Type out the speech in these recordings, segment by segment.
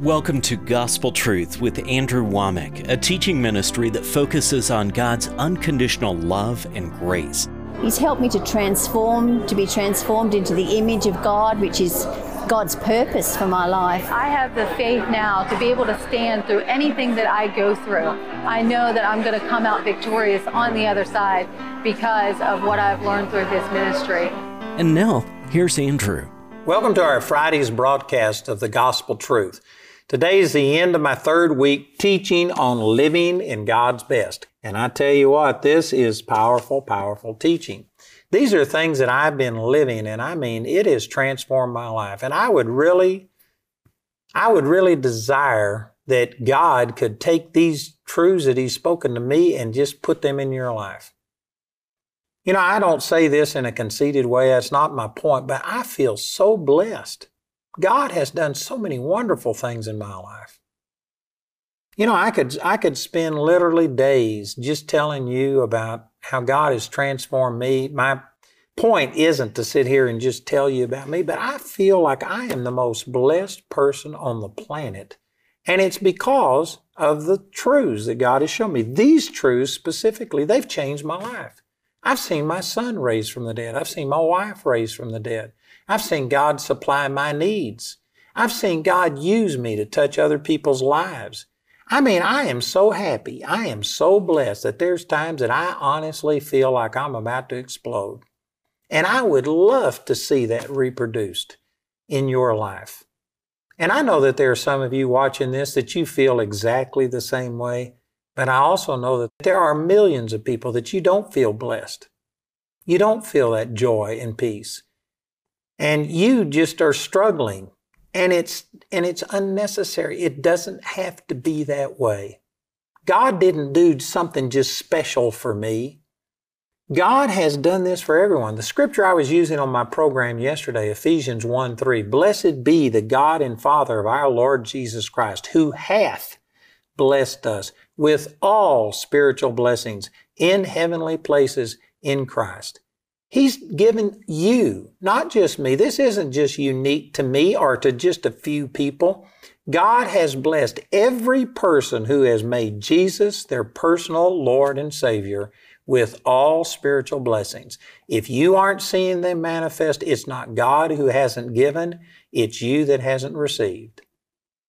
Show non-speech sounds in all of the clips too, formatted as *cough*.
Welcome to Gospel Truth with Andrew Wommack, a teaching ministry that focuses on God's unconditional love and grace. He's helped me to transform, to be transformed into the image of God, which is God's purpose for my life. I have the faith now to be able to stand through anything that I go through. I know that I'm going to come out victorious on the other side because of what I've learned through this ministry. And now, here's Andrew. Welcome to our Friday's broadcast of the Gospel Truth. Today is the end of my third week teaching on living in God's best. And I tell you what, this is powerful, powerful teaching. These are things that I've been living, and I mean, it has transformed my life. And I would really, I would really desire that God could take these truths that He's spoken to me and just put them in your life. You know, I don't say this in a conceited way, that's not my point, but I feel so blessed God has done so many wonderful things in my life. You know, I could I could spend literally days just telling you about how God has transformed me. My point isn't to sit here and just tell you about me, but I feel like I am the most blessed person on the planet. And it's because of the truths that God has shown me. These truths specifically, they've changed my life. I've seen my son raised from the dead. I've seen my wife raised from the dead. I've seen God supply my needs. I've seen God use me to touch other people's lives. I mean, I am so happy. I am so blessed that there's times that I honestly feel like I'm about to explode. And I would love to see that reproduced in your life. And I know that there are some of you watching this that you feel exactly the same way, but I also know that there are millions of people that you don't feel blessed. You don't feel that joy and peace and you just are struggling and it's and it's unnecessary. It doesn't have to be that way. God didn't do something just special for me. God has done this for everyone. The scripture i was using on my program yesterday ephesians 1 3 blessed be the god and father of our lord jesus christ who hath blessed us with all spiritual blessings in heavenly places in christ He's given you, not just me. This isn't just unique to me or to just a few people. God has blessed every person who has made Jesus their personal Lord and Savior with all spiritual blessings. If you aren't seeing them manifest, it's not God who hasn't given, it's you that hasn't received.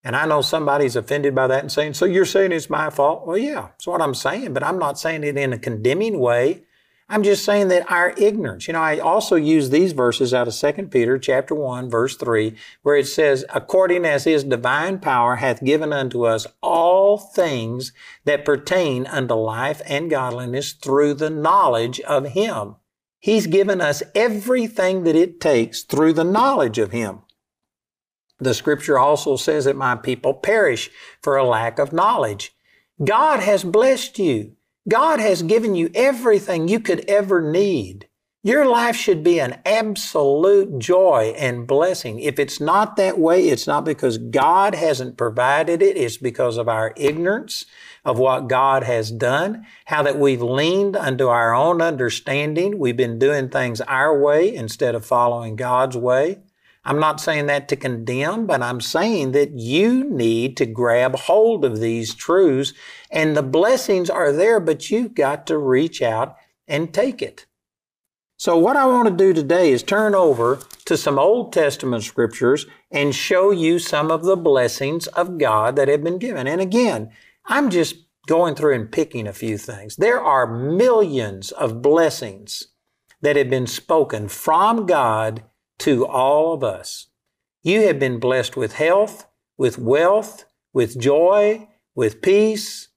And I know somebody's offended by that and saying, So you're saying it's my fault? Well, yeah, that's what I'm saying, but I'm not saying it in a condemning way. I'm just saying that our ignorance, you know, I also use these verses out of 2 Peter chapter 1 verse 3 where it says, according as his divine power hath given unto us all things that pertain unto life and godliness through the knowledge of him. He's given us everything that it takes through the knowledge of him. The scripture also says that my people perish for a lack of knowledge. God has blessed you. God has given you everything you could ever need. Your life should be an absolute joy and blessing. If it's not that way, it's not because God hasn't provided it. It's because of our ignorance of what God has done, how that we've leaned unto our own understanding. We've been doing things our way instead of following God's way. I'm not saying that to condemn, but I'm saying that you need to grab hold of these truths and the blessings are there, but you've got to reach out and take it. So what I want to do today is turn over to some Old Testament scriptures and show you some of the blessings of God that have been given. And again, I'm just going through and picking a few things. There are millions of blessings that have been spoken from God to all of us. You have been blessed with health, with wealth, with joy, with peace,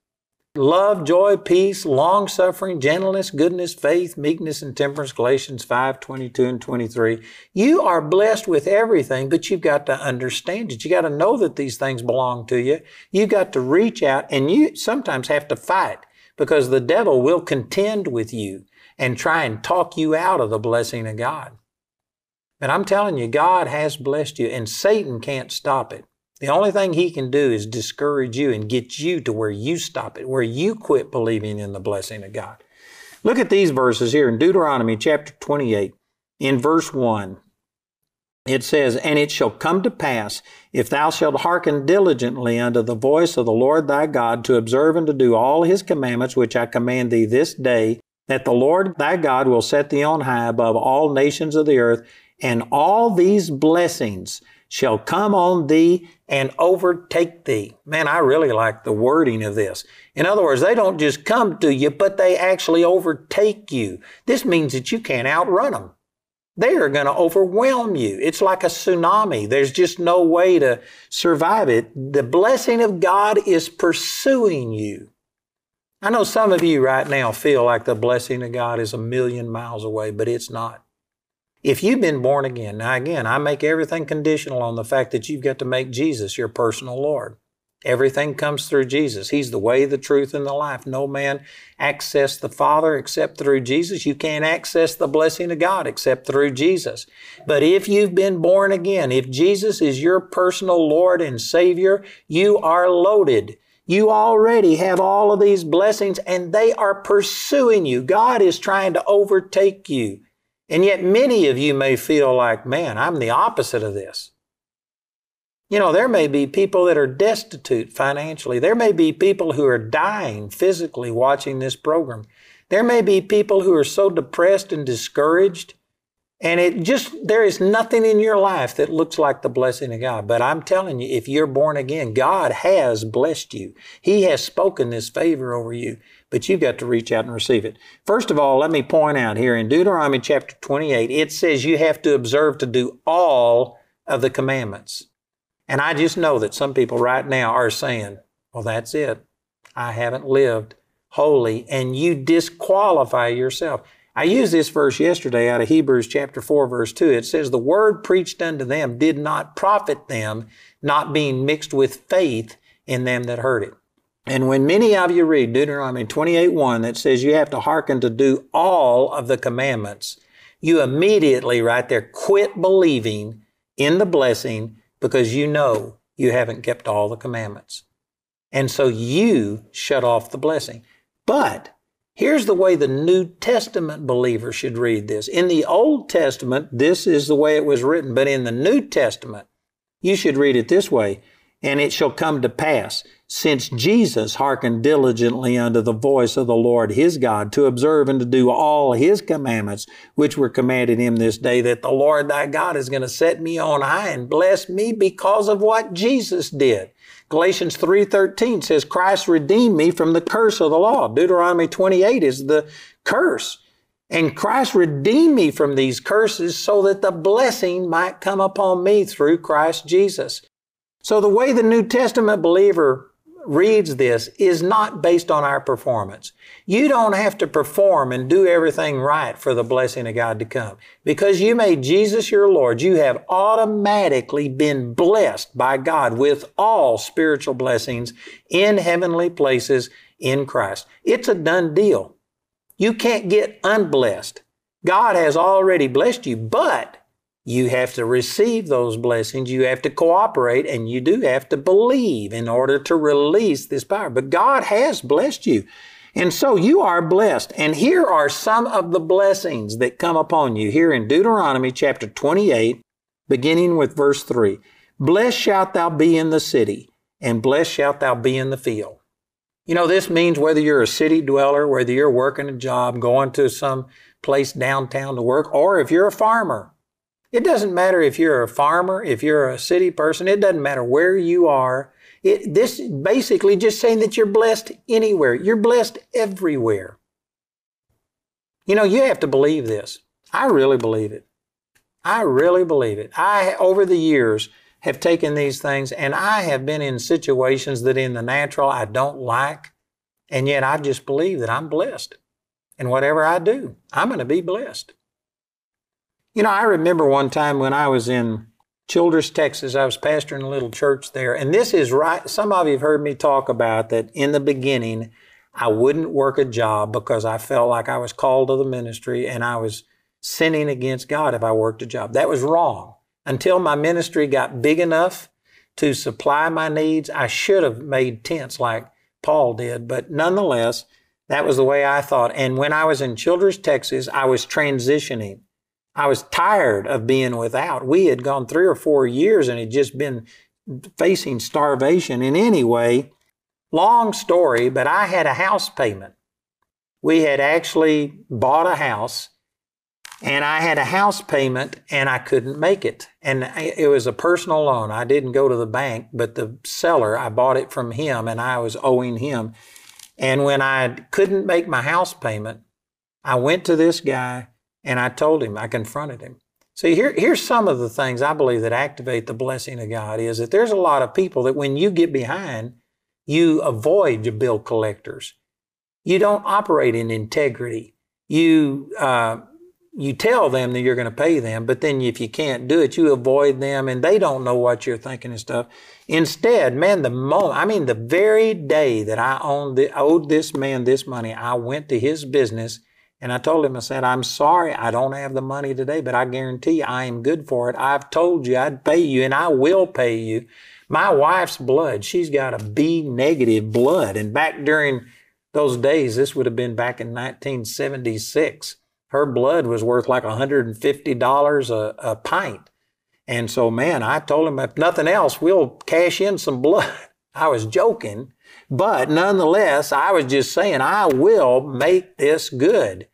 love, joy, peace, long suffering, gentleness, goodness, faith, meekness, and temperance, Galatians 5, 22 and 23. You are blessed with everything, but you've got to understand it. You got to know that these things belong to you. You've got to reach out and you sometimes have to fight because the devil will contend with you and try and talk you out of the blessing of God. But I'm telling you, God has blessed you, and Satan can't stop it. The only thing he can do is discourage you and get you to where you stop it, where you quit believing in the blessing of God. Look at these verses here in Deuteronomy chapter 28, in verse 1. it says, And it shall come to pass, if thou shalt hearken diligently unto the voice of the Lord thy God, to observe and to do all his commandments which I command thee this day, that the Lord thy God will set thee on high above all nations of the earth, and all these blessings shall come on thee and overtake thee. Man, I really like the wording of this. In other words, they don't just come to you, but they actually overtake you. This means that you can't outrun them they are going to overwhelm you. It's like a tsunami. There's just no way to survive it. The blessing of God is pursuing you. I know some of you right now feel like the blessing of God is a million miles away, but it's not. If you've been born again, now again, I make everything conditional on the fact that you've got to make Jesus your personal Lord. Everything comes through Jesus. He's the way, the truth, and the life. No man access the Father except through Jesus. You can't access the blessing of God except through Jesus. But if you've been born again, if Jesus is your personal Lord and Savior, you are loaded. You already have all of these blessings and they are pursuing you. God is trying to overtake you. And yet many of you may feel like, man, I'm the opposite of this. You know, there may be people that are destitute financially. There may be people who are dying physically watching this program. There may be people who are so depressed and discouraged. And it just, there is nothing in your life that looks like the blessing of God. But I'm telling you, if you're born again, God has blessed you. He has spoken this favor over you, but you've got to reach out and receive it. First of all, let me point out here in Deuteronomy chapter 28, it says you have to observe to do all of the commandments. And I just know that some people right now are saying, well, that's it. I haven't lived holy, and you disqualify yourself. I used this verse yesterday out of Hebrews chapter 4, verse 2. It says, The word preached unto them did not profit them, not being mixed with faith in them that heard it. And when many of you read Deuteronomy 28 1 that says you have to hearken to do all of the commandments, you immediately right there quit believing in the blessing because you know you haven't kept all the commandments. And so you shut off the blessing. But here's the way the New Testament believer should read this. In the Old Testament, this is the way it was written, but in the New Testament, you should read it this way and it shall come to pass, since Jesus hearkened diligently unto the voice of the Lord his God, to observe and to do all his commandments, which were commanded him this day, that the Lord thy God is going to set me on high and bless me because of what Jesus did. Galatians 3.13 says, Christ redeemed me from the curse of the law. Deuteronomy 28 is the curse. And Christ redeemed me from these curses so that the blessing might come upon me through Christ Jesus. So the way the New Testament believer reads this is not based on our performance. You don't have to perform and do everything right for the blessing of God to come. Because you made Jesus your Lord, you have automatically been blessed by God with all spiritual blessings in heavenly places in Christ. It's a done deal. You can't get unblessed. God has already blessed you, but you have to receive those blessings. You have to cooperate and you do have to believe in order to release this power. But God has blessed you. And so you are blessed. And here are some of the blessings that come upon you here in Deuteronomy chapter 28, beginning with verse 3. Blessed shalt thou be in the city, and blessed shalt thou be in the field. You know, this means whether you're a city dweller, whether you're working a job, going to some place downtown to work, or if you're a farmer, it doesn't matter if you're a farmer, if you're a city person, it doesn't matter where you are. It, this basically just saying that you're blessed anywhere. You're blessed everywhere. You know, you have to believe this. I really believe it. I really believe it. I, over the years, have taken these things and I have been in situations that in the natural I don't like, and yet I just believe that I'm blessed. And whatever I do, I'm going to be blessed. You know, I remember one time when I was in Childress, Texas, I was pastoring a little church there. And this is right, some of you have heard me talk about that in the beginning, I wouldn't work a job because I felt like I was called to the ministry and I was sinning against God if I worked a job. That was wrong. Until my ministry got big enough to supply my needs, I should have made tents like Paul did. But nonetheless, that was the way I thought. And when I was in Childress, Texas, I was transitioning. I was tired of being without. We had gone three or four years and had just been facing starvation. in any way. long story, but I had a house payment. We had actually bought a house and I had a house payment and I couldn't make it. And it was a personal loan. I didn't go to the bank, but the seller, I bought it from him and I was owing him. And when I couldn't make my house payment, I went to this guy and I told him, I confronted him. See, here, here's some of the things I believe that activate the blessing of God is that there's a lot of people that when you get behind, you avoid your bill collectors. You don't operate in integrity. You, uh, you tell them that you're going to pay them, but then if you can't do it, you avoid them and they don't know what you're thinking and stuff. Instead, man, the moment, I mean, the very day that I owned the, owed this man this money, I went to his business and I told him, I said, I'm sorry, I don't have the money today, but I guarantee you I am good for it. I've told you I'd pay you and I will pay you. My wife's blood, she's got a B negative blood. And back during those days, this would have been back in 1976 her blood was worth like $150 a, a pint. And so, man, I told him, if nothing else, we'll cash in some blood. *laughs* I was joking, but nonetheless, I was just saying, I will make this good.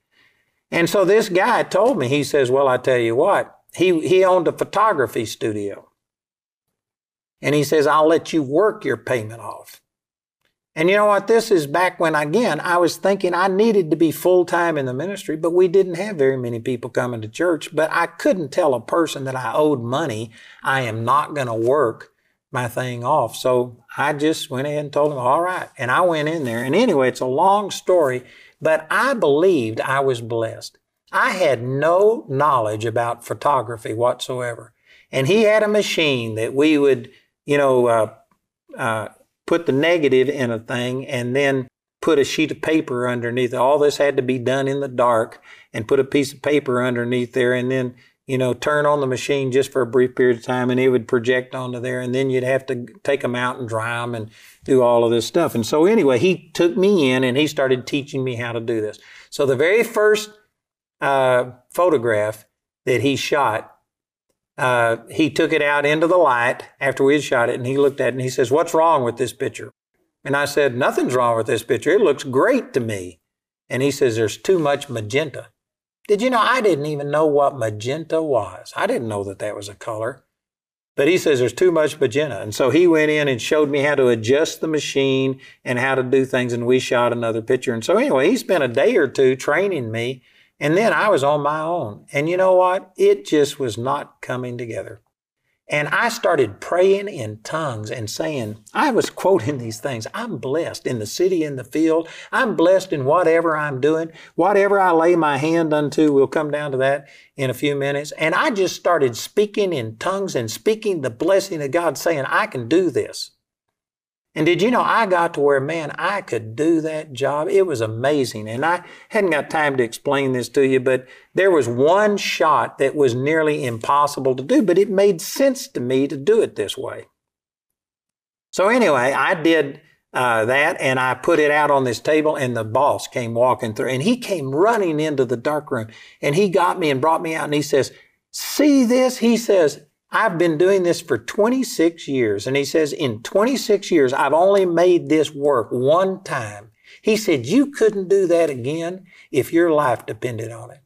And so this guy told me, he says, Well, I tell you what, he, he owned a photography studio. And he says, I'll let you work your payment off. And you know what? This is back when, again, I was thinking I needed to be full time in the ministry, but we didn't have very many people coming to church. But I couldn't tell a person that I owed money, I am not going to work my thing off. So I just went ahead and told them, all right. And I went in there. And anyway, it's a long story, but I believed I was blessed. I had no knowledge about photography whatsoever. And he had a machine that we would, you know, uh, uh, put the negative in a thing and then put a sheet of paper underneath. All this had to be done in the dark and put a piece of paper underneath there and then, you know, turn on the machine just for a brief period of time and it would project onto there and then you'd have to take them out and dry them and do all of this stuff. And so anyway, he took me in and he started teaching me how to do this. So the very first uh, photograph that he shot uh, he took it out into the light after we had shot it and he looked at it and he says, What's wrong with this picture? And I said, Nothing's wrong with this picture. It looks great to me. And he says, There's too much magenta. Did you know I didn't even know what magenta was? I didn't know that that was a color. But he says there's too much magenta. And so he went in and showed me how to adjust the machine and how to do things. And we shot another picture. And so anyway, he spent a day or two training me and then I was on my own. And you know what? It just was not coming together. And I started praying in tongues and saying, I was quoting these things. I'm blessed in the city, in the field. I'm blessed in whatever I'm doing. Whatever I lay my hand unto, we'll come down to that in a few minutes. And I just started speaking in tongues and speaking the blessing of God, saying, I can do this. And did you know I got to where, man, I could do that job? It was amazing. And I hadn't got time to explain this to you, but there was one shot that was nearly impossible to do, but it made sense to me to do it this way. So anyway, I did uh, that and I put it out on this table and the boss came walking through and he came running into the dark room and he got me and brought me out and he says, see this? He says, I've been doing this for 26 years. And he says, in 26 years, I've only made this work one time. He said, you couldn't do that again if your life depended on it.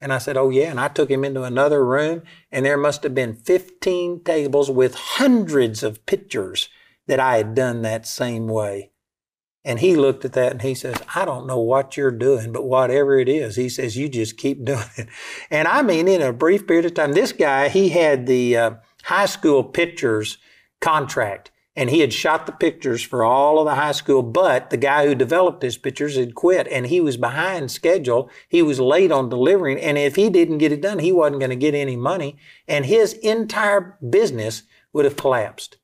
And I said, oh yeah. And I took him into another room and there must have been 15 tables with hundreds of pictures that I had done that same way. And he looked at that and he says, I don't know what you're doing, but whatever it is, he says, you just keep *laughs* doing it. And I mean, in a brief period of time, this guy, he had the uh, high school pictures contract and he had shot the pictures for all of the high school, but the guy who developed his pictures had quit and he was behind schedule. He was late on delivering. And if he didn't get it done, he wasn't going to get any money and his entire business would have collapsed.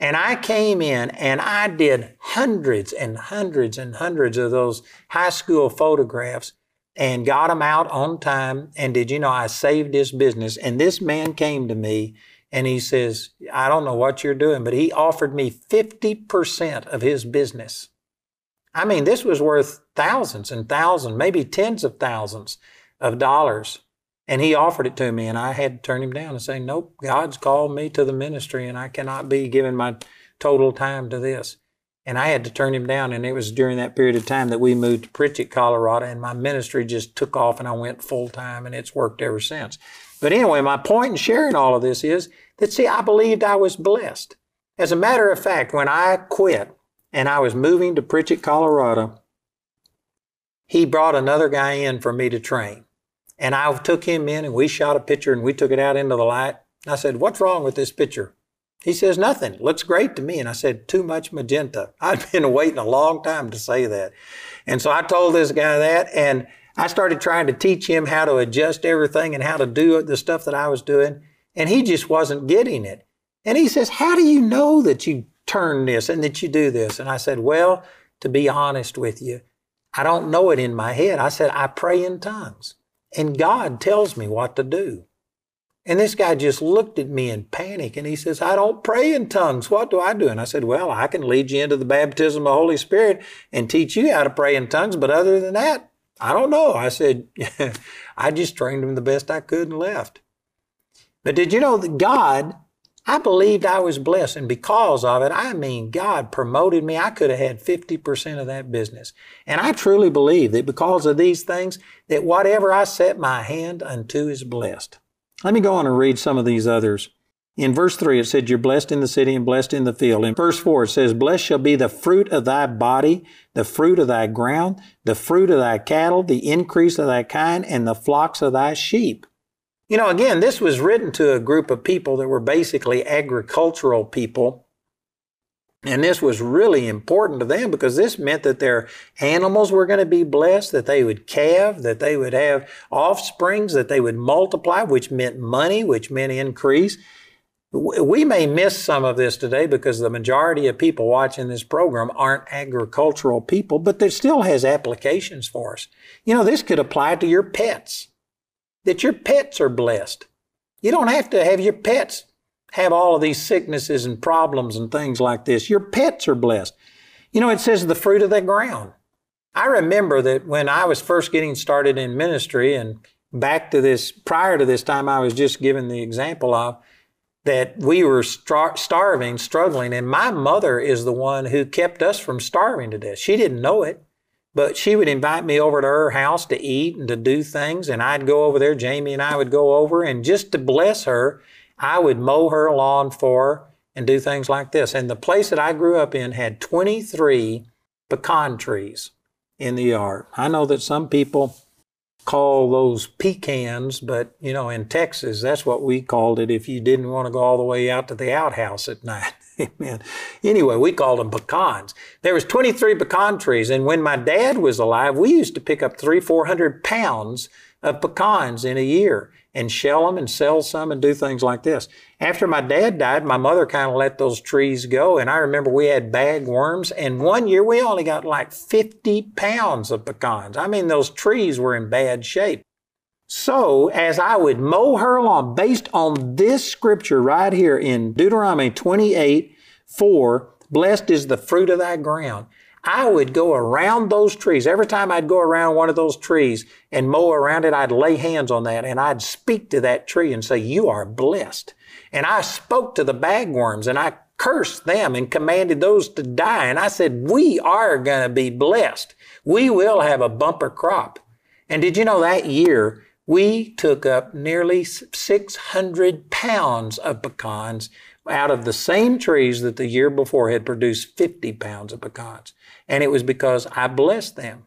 And I came in and I did hundreds and hundreds and hundreds of those high school photographs and got them out on time. And did you know I saved this business? And this man came to me and he says, I don't know what you're doing, but he offered me 50% of his business. I mean, this was worth thousands and thousands, maybe tens of thousands of dollars. And he offered it to me, and I had to turn him down and say, Nope, God's called me to the ministry, and I cannot be giving my total time to this. And I had to turn him down, and it was during that period of time that we moved to Pritchett, Colorado, and my ministry just took off, and I went full time, and it's worked ever since. But anyway, my point in sharing all of this is that, see, I believed I was blessed. As a matter of fact, when I quit and I was moving to Pritchett, Colorado, he brought another guy in for me to train. And I took him in and we shot a picture and we took it out into the light. And I said, What's wrong with this picture? He says, Nothing. Looks great to me. And I said, Too much magenta. *laughs* I'd been waiting a long time to say that. And so I told this guy that and I started trying to teach him how to adjust everything and how to do the stuff that I was doing. And he just wasn't getting it. And he says, How do you know that you turn this and that you do this? And I said, Well, to be honest with you, I don't know it in my head. I said, I pray in tongues and God tells me what to do. And this guy just looked at me in panic and he says, I don't pray in tongues. What do I do? And I said, Well, I can lead you into the baptism of the Holy Spirit and teach you how to pray in tongues. But other than that, I don't know. I said, *laughs* I just trained him the best I could and left. But did you know that God I believed I was blessed, and because of it, I mean, God promoted me. I could have had 50% of that business. And I truly believe that because of these things, that whatever I set my hand unto is blessed. Let me go on and read some of these others. In verse 3, it said, You're blessed in the city and blessed in the field. In verse 4, it says, Blessed shall be the fruit of thy body, the fruit of thy ground, the fruit of thy cattle, the increase of thy kind, and the flocks of thy sheep. You know, again, this was written to a group of people that were basically agricultural people. And this was really important to them because this meant that their animals were going to be blessed, that they would calve, that they would have offsprings, that they would multiply, which meant money, which meant increase. We may miss some of this today because the majority of people watching this program aren't agricultural people, but it still has applications for us. You know, this could apply to your pets that your pets are blessed. You don't have to have your pets have all of these sicknesses and problems and things like this. Your pets are blessed. You know, it says the fruit of the ground. I remember that when I was first getting started in ministry and back to this, prior to this time, I was just given the example of that we were star- starving, struggling, and my mother is the one who kept us from starving to death. She didn't know it. But she would invite me over to her house to eat and to do things, and I'd go over there. Jamie and I would go over, and just to bless her, I would mow her lawn for her and do things like this. And the place that I grew up in had 23 pecan trees in the yard. I know that some people call those pecans, but you know, in Texas, that's what we called it if you didn't want to go all the way out to the outhouse at night. *laughs* Amen. Anyway, we called them pecans. There was 23 pecan trees, and when my dad was alive, we used to pick up three, four hundred pounds of pecans in a year and shell them and sell some and do things like this. After my dad died, my mother kind of let those trees go, and I remember we had bag worms, and one year we only got like 50 pounds of pecans. I mean, those trees were in bad shape. So, as I would mow her lawn, based on this scripture right here in Deuteronomy 28 4, blessed is the fruit of thy ground. I would go around those trees. Every time I'd go around one of those trees and mow around it, I'd lay hands on that and I'd speak to that tree and say, You are blessed. And I spoke to the bagworms and I cursed them and commanded those to die. And I said, We are going to be blessed. We will have a bumper crop. And did you know that year we took up nearly 600 pounds of pecans out of the same trees that the year before had produced 50 pounds of pecans. And it was because I blessed them.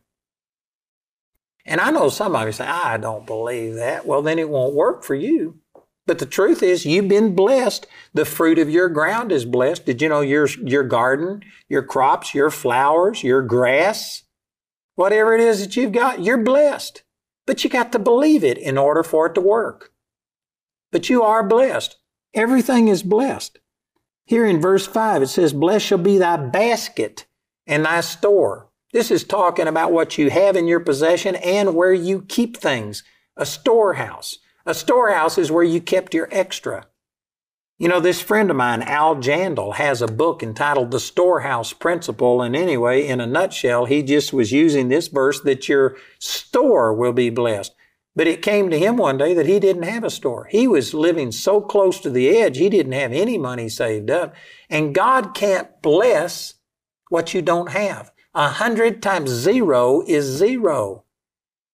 And I know some of you say, I don't believe that. Well, then it won't work for you. But the truth is, you've been blessed. The fruit of your ground is blessed. Did you know your, your garden, your crops, your flowers, your grass, whatever it is that you've got, you're blessed. But you got to believe it in order for it to work. But you are blessed. Everything is blessed. Here in verse 5, it says, Blessed shall be thy basket and thy store. This is talking about what you have in your possession and where you keep things. A storehouse. A storehouse is where you kept your extra. You know, this friend of mine, Al Jandl, has a book entitled The Storehouse Principle. And anyway, in a nutshell, he just was using this verse that your store will be blessed. But it came to him one day that he didn't have a store. He was living so close to the edge, he didn't have any money saved up. And God can't bless what you don't have. A hundred times zero is zero.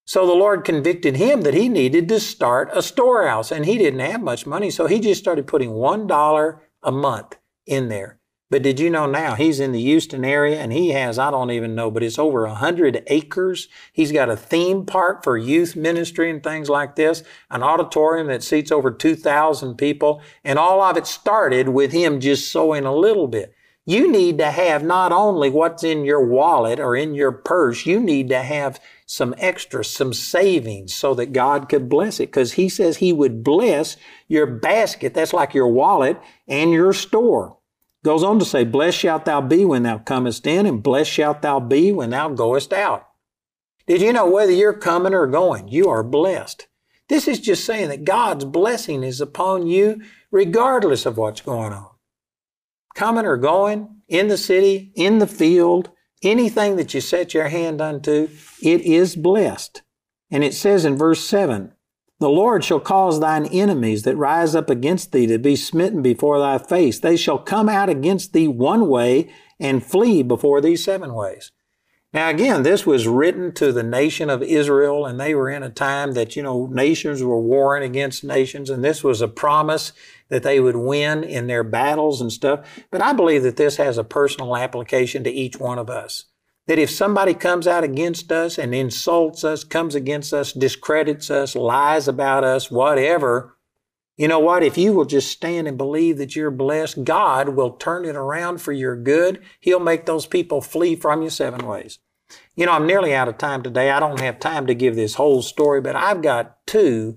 So the Lord convicted him that he needed to start a storehouse, and he didn't have much money, so he just started putting one dollar a month in there. But did you know now he's in the Houston area and he has, I don't even know, but it's over a hundred acres. He's got a theme park for youth ministry and things like this, an auditorium that seats over 2,000 people. And all of it started with him just sowing a little bit. You need to have not only what's in your wallet or in your purse, you need to have some extra, some savings so that God could bless it. Because He says He would bless your basket. That's like your wallet and your store. Goes on to say, Blessed shalt thou be when thou comest in, and blessed shalt thou be when thou goest out. Did you know whether you're coming or going, you are blessed? This is just saying that God's blessing is upon you regardless of what's going on. Coming or going, in the city, in the field, anything that you set your hand unto, it is blessed. And it says in verse 7 the Lord shall cause thine enemies that rise up against thee to be smitten before thy face. They shall come out against thee one way and flee before thee seven ways. Now, again, this was written to the nation of Israel, and they were in a time that, you know, nations were warring against nations, and this was a promise that they would win in their battles and stuff. But I believe that this has a personal application to each one of us that if somebody comes out against us and insults us, comes against us, discredits us, lies about us, whatever, you know what? If you will just stand and believe that you're blessed, God will turn it around for your good. He'll make those people flee from you seven ways. You know, I'm nearly out of time today. I don't have time to give this whole story, but I've got two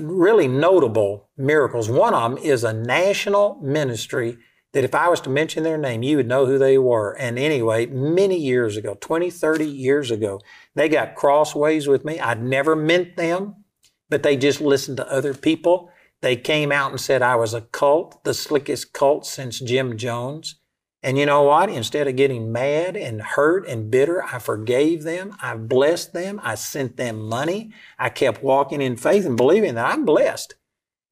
really notable miracles. One of them is a national ministry that if I was to mention their name, you would know who they were. And anyway, many years ago, 20, 30 years ago, they got crossways with me. I'd never meant them, but they just listened to other people. They came out and said I was a cult, the slickest cult since Jim Jones. And you know what? Instead of getting mad and hurt and bitter, I forgave them. I blessed them. I sent them money. I kept walking in faith and believing that I'm blessed.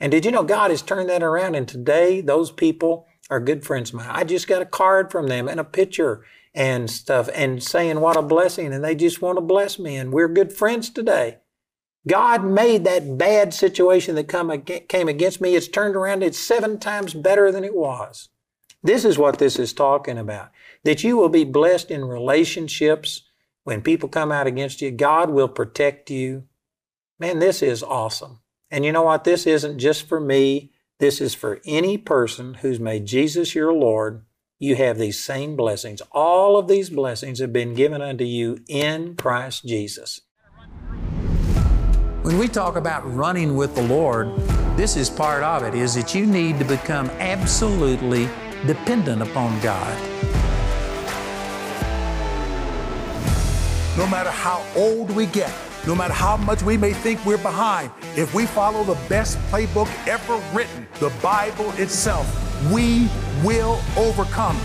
And did you know God has turned that around? And today, those people, are good friends of mine. I just got a card from them and a picture and stuff and saying what a blessing and they just want to bless me and we're good friends today. God made that bad situation that come, came against me. It's turned around. It's seven times better than it was. This is what this is talking about. That you will be blessed in relationships. When people come out against you, God will protect you. Man, this is awesome. And you know what? This isn't just for me. This is for any person who's made Jesus your Lord. You have these same blessings. All of these blessings have been given unto you in Christ Jesus. When we talk about running with the Lord, this is part of it, is that you need to become absolutely dependent upon God. No matter how old we get, no matter how much we may think we're behind, if we follow the best playbook ever written, the Bible itself, we will overcome.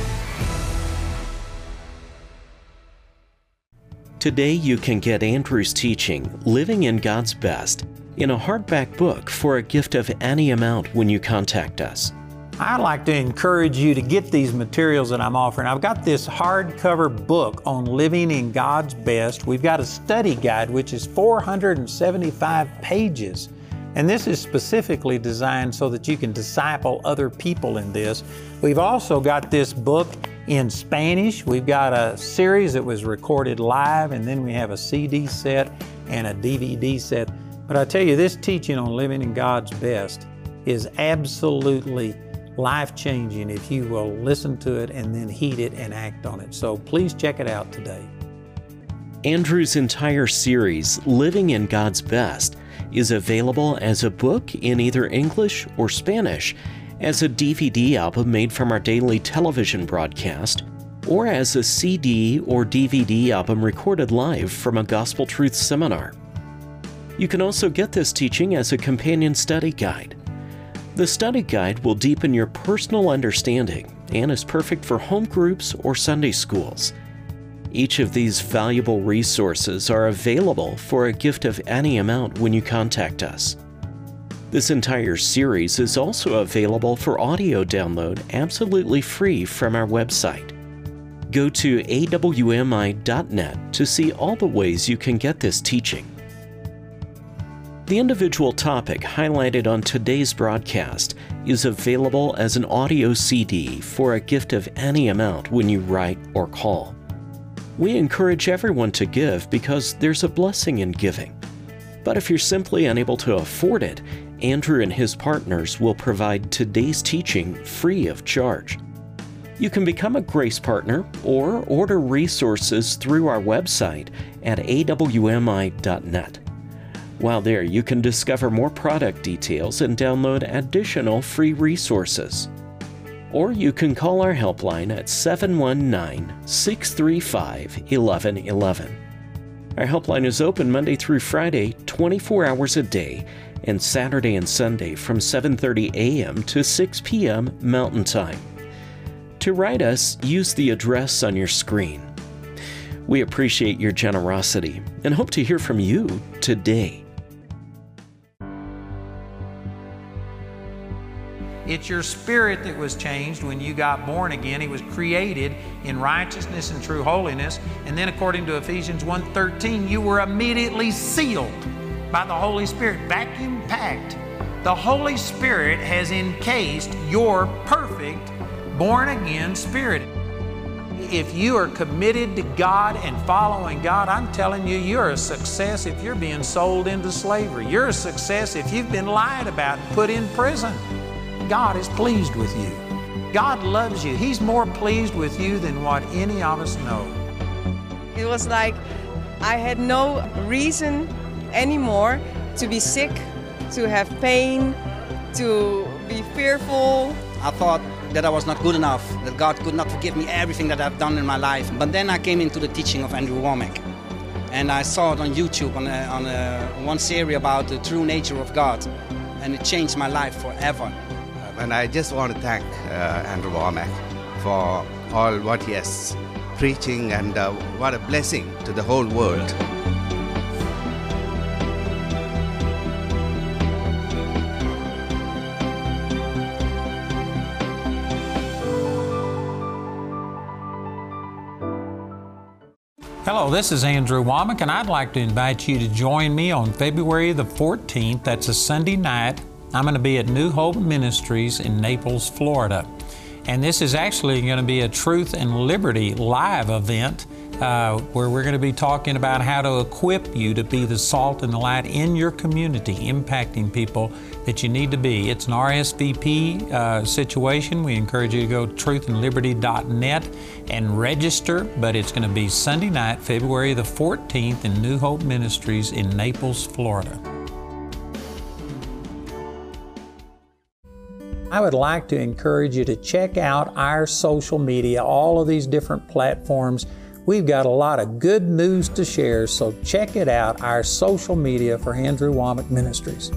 Today, you can get Andrew's teaching, Living in God's Best, in a hardback book for a gift of any amount when you contact us. I'd like to encourage you to get these materials that I'm offering. I've got this hardcover book on living in God's best. We've got a study guide, which is 475 pages. And this is specifically designed so that you can disciple other people in this. We've also got this book in Spanish. We've got a series that was recorded live, and then we have a CD set and a DVD set. But I tell you, this teaching on living in God's best is absolutely life changing if you will listen to it and then heed it and act on it. So please check it out today. Andrew's entire series, Living in God's Best, is available as a book in either English or Spanish, as a DVD album made from our daily television broadcast, or as a CD or DVD album recorded live from a Gospel Truth seminar. You can also get this teaching as a companion study guide. The study guide will deepen your personal understanding and is perfect for home groups or Sunday schools. Each of these valuable resources are available for a gift of any amount when you contact us. This entire series is also available for audio download absolutely free from our website. Go to awmi.net to see all the ways you can get this teaching. The individual topic highlighted on today's broadcast is available as an audio CD for a gift of any amount when you write or call. We encourage everyone to give because there's a blessing in giving. But if you're simply unable to afford it, Andrew and his partners will provide today's teaching free of charge. You can become a Grace Partner or order resources through our website at awmi.net. While there, you can discover more product details and download additional free resources. Or you can call our helpline at 719 635 1111. Our helpline is open Monday through Friday, 24 hours a day, and Saturday and Sunday from 7:30 a.m. to 6 p.m. Mountain Time. To write us, use the address on your screen. We appreciate your generosity and hope to hear from you today. It's your spirit that was changed when you got born again. It was created in righteousness and true holiness. And then according to Ephesians 1:13, you were immediately sealed by the Holy Spirit, vacuum packed. The Holy Spirit has encased your perfect born again spirit. If you are committed to God and following God, I'm telling you, you're a success if you're being sold into slavery. You're a success if you've been lied about and put in prison. God is pleased with you. God loves you. He's more pleased with you than what any of us know. It was like I had no reason anymore to be sick, to have pain, to be fearful. I thought that I was not good enough, that God could not forgive me everything that I've done in my life. But then I came into the teaching of Andrew Wommack. And I saw it on YouTube on, a, on a, one series about the true nature of God. And it changed my life forever. And I just want to thank uh, Andrew Wommack for all what he has preaching and uh, what a blessing to the whole world. Hello, this is Andrew Wommack, and I'd like to invite you to join me on February the 14th. That's a Sunday night. I'm going to be at New Hope Ministries in Naples, Florida. And this is actually going to be a Truth and Liberty live event uh, where we're going to be talking about how to equip you to be the salt and the light in your community, impacting people that you need to be. It's an RSVP uh, situation. We encourage you to go to truthandliberty.net and register, but it's going to be Sunday night, February the 14th in New Hope Ministries in Naples, Florida. I would like to encourage you to check out our social media, all of these different platforms. We've got a lot of good news to share, so check it out, our social media for Andrew Wommack Ministries.